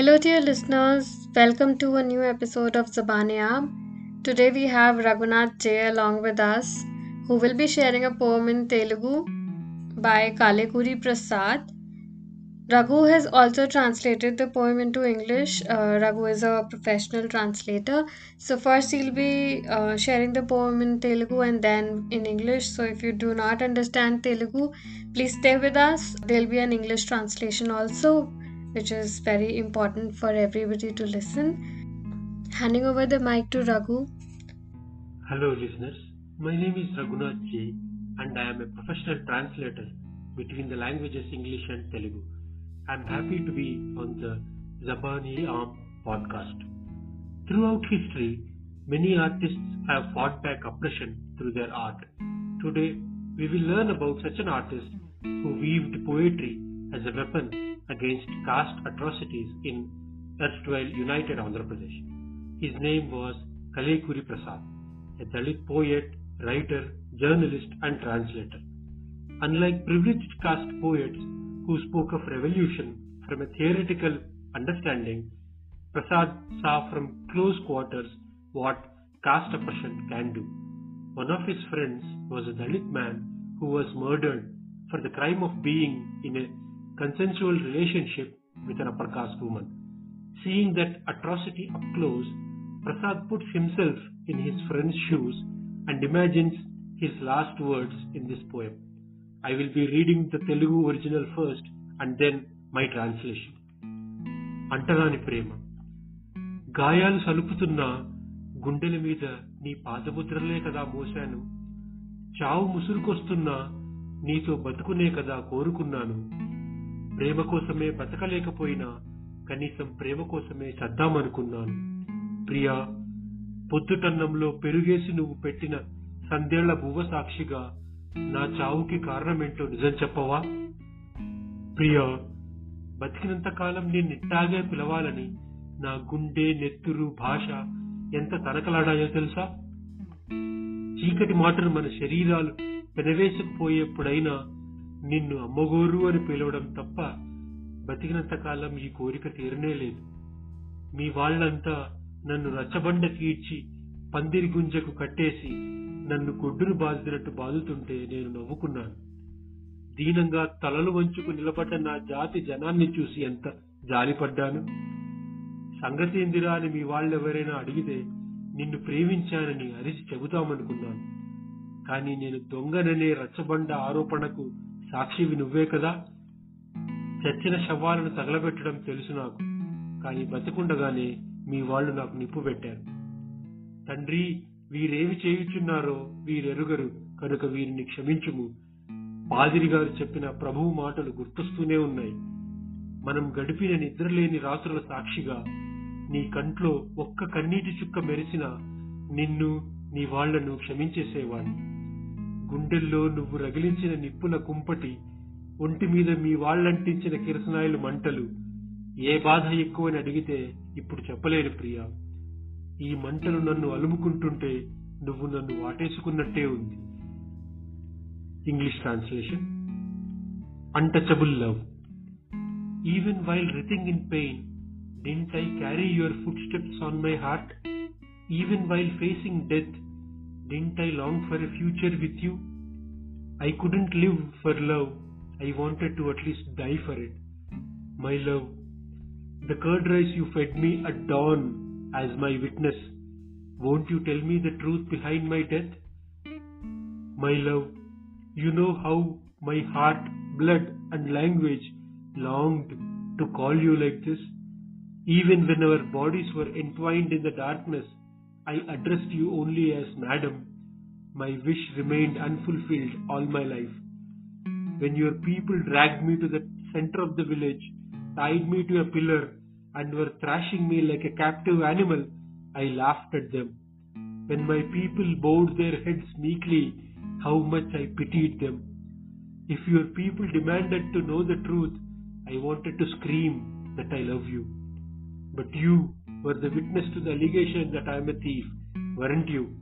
Hello, dear listeners. Welcome to a new episode of Zabaan-e-aam. Today we have Raghunath J along with us, who will be sharing a poem in Telugu by Kalekuri Prasad. Raghu has also translated the poem into English. Uh, Raghu is a professional translator. So, first, he'll be uh, sharing the poem in Telugu and then in English. So, if you do not understand Telugu, please stay with us. There'll be an English translation also, which is very important for everybody to listen. Handing over the mic to Raghu. Hello, listeners. My name is Raghunath J, and I am a professional translator between the languages English and Telugu. I'm happy to be on the Zabaan-e-aam podcast. Throughout history, many artists have fought back oppression through their art. Today, we will learn about such an artist who weaved poetry as a weapon against caste atrocities in erstwhile United Andhra Pradesh. His name was Kalekuri Prasad, a Dalit poet, writer, journalist, and translator. Unlike privileged caste poets who spoke of revolution from a theoretical understanding, Prasad saw from close quarters what caste oppression can do. One of his friends was a Dalit man who was murdered for the crime of being in a consensual relationship with an upper caste woman. Seeing that atrocity up close, Prasad puts himself in his friend's shoes and imagines his last words in this poem. I will be reading the Telugu original first and then my translation. అంటరాని ప్రేమ గాయాలు సలుపుతున్న గుండెల మీద నీ పాదముద్రలే కదా మోశాను చావు ముసురుకొస్తున్నా నీతో బతుకునే కదా కోరుకున్నాను ప్రేమ కోసమే బతకలేకపోయినా కనీసం ప్రేమ కోసమే చద్దామనుకున్నాను. ప్రియా పొద్దుటన్నంలో పెరుగేసి నువ్వు పెట్టిన సందేళ్ళ బువ్వ సాక్షిగా నా చావుకి కారణమేంటో నిజం చెప్పవా? ప్రియా బతికినంత కాలం నేను నిట్టాగే పిలవాలని నా గుండె నెత్తురు భాష ఎంత తనకలాడాయో తెలుసా? చీకటి మాటలు మన శరీరాలు పెనవేసుకుపోయేప్పుడైనా నిన్ను అమ్మగోరు అని పిలవడం తప్ప బతికినంత కాలం ఈ కోరిక తీరనే లేదు. మీ వాళ్ళంతా నన్ను రచ్చబండ ఇచ్చి పందిరి గుంజకు కట్టేసి నన్ను గొడ్డును బాధినట్టు బాదుతుంటే నేను నవ్వుకున్నాను. దీనంగా తలలు వంచుకు నిలబడ్డ నా జాతి జనాన్ని చూసి ఎంత జాలిపడ్డాను? సంగతి ఇందిరా అని మీ వాళ్ళెవరైనా అడిగితే నిన్ను ప్రేమించానని అరిచి చెబుతామనుకున్నాను. కానీ నేను దొంగననే రచ్చబండ ఆరోపణకు సాక్షివి నువ్వే కదా? చచ్చిన శవాలను తగలబెట్టడం తెలుసు నాకు. కానీ బతికుండగానే మీ వాళ్ళు నాకు నిప్పు పెట్టారు. తండ్రి వీరేమి చేయుచున్నారో వీరెరుగరు. కనుక వీరిని క్షమించుము. పాదిరి గారు చెప్పిన ప్రభువు మాటలు గుర్తొస్తూనే ఉన్నాయి. మనం గడిపిన నిద్రలేని రాత్రుల సాక్షిగా నీ కంట్లో ఒక్క కన్నీటి చుక్క మెరిసిన నిన్ను నీ వాళ్ళను క్షమించేసేవాడు గుండెల్లో నువ్వు రగిలించిన నిప్పుల కుంపటి ఒంటి మీద మీ వాళ్ళంటించిన కిరసనాయులు మంటలు. ఏ బాధ ఎక్కువని అడిగితే ఇప్పుడు చెప్పలేను ప్రియా. ఈ మంటలు నన్ను అలుముకుంటుంటే నువ్వు నన్ను వాటేసుకున్నట్టే ఉంది. English translation. Untouchable love even while writhing in pain didn't I carry your footsteps on my heart even while facing death didn't I long for a future with you? I couldn't live for love, I wanted to at least die for it. My love, the curd rice you fed me at dawn as my witness, won't you tell me the truth behind my death? My love, you know how my heart, blood, and language longed to call you like this. Even when our bodies were entwined in the darkness, I addressed you only as Madam. My wish remained unfulfilled all my life. When your people dragged me to the center of the village, tied me to a pillar, and were thrashing me like a captive animal, I laughed at them. When my people bowed their heads meekly, how much I pitied them. If your people demanded to know the truth, I wanted to scream that I love you. But you were the witness to the allegation that I am a thief, weren't you?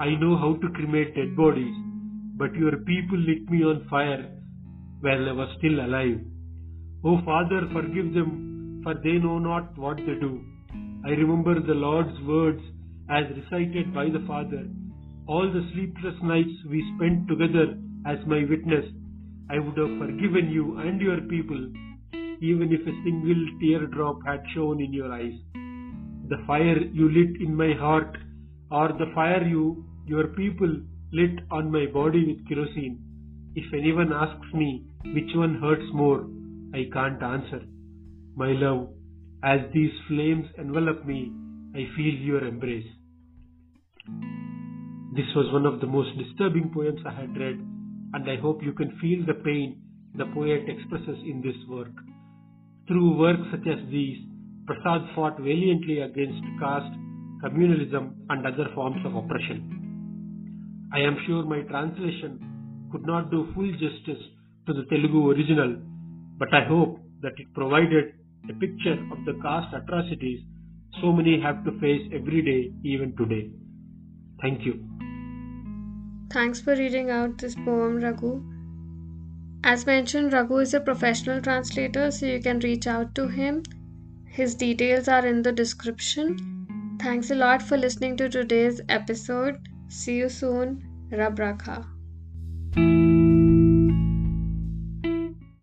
I know how to cremate dead bodies, but your people lit me on fire while I was still alive. Oh Father, forgive them for they know not what they do. I remember the Lord's words as recited by the Father. All the sleepless nights we spent together as my witness, I would have forgiven you and your people, even if a single teardrop had shone in your eyes. The fire you lit in my heart, or the fire you, your people, lit on my body with kerosene. If anyone asks me which one hurts more, I can't answer. My love, as these flames envelop me, I feel your embrace. This was one of the most disturbing poems I had read, and I hope you can feel the pain the poet expresses in this work. Through works such as these, Prasad fought valiantly against caste, communalism, and other forms of oppression. I am sure my translation could not do full justice to the Telugu original, but I hope that it provided a picture of the caste atrocities so many have to face every day, even today. Thank you. Thanks for reading out this poem, Raghu. As mentioned, Raghu is a professional translator, so you can reach out to him. His details are in the description. Thanks a lot for listening to today's episode. See you soon. Rab Rakha.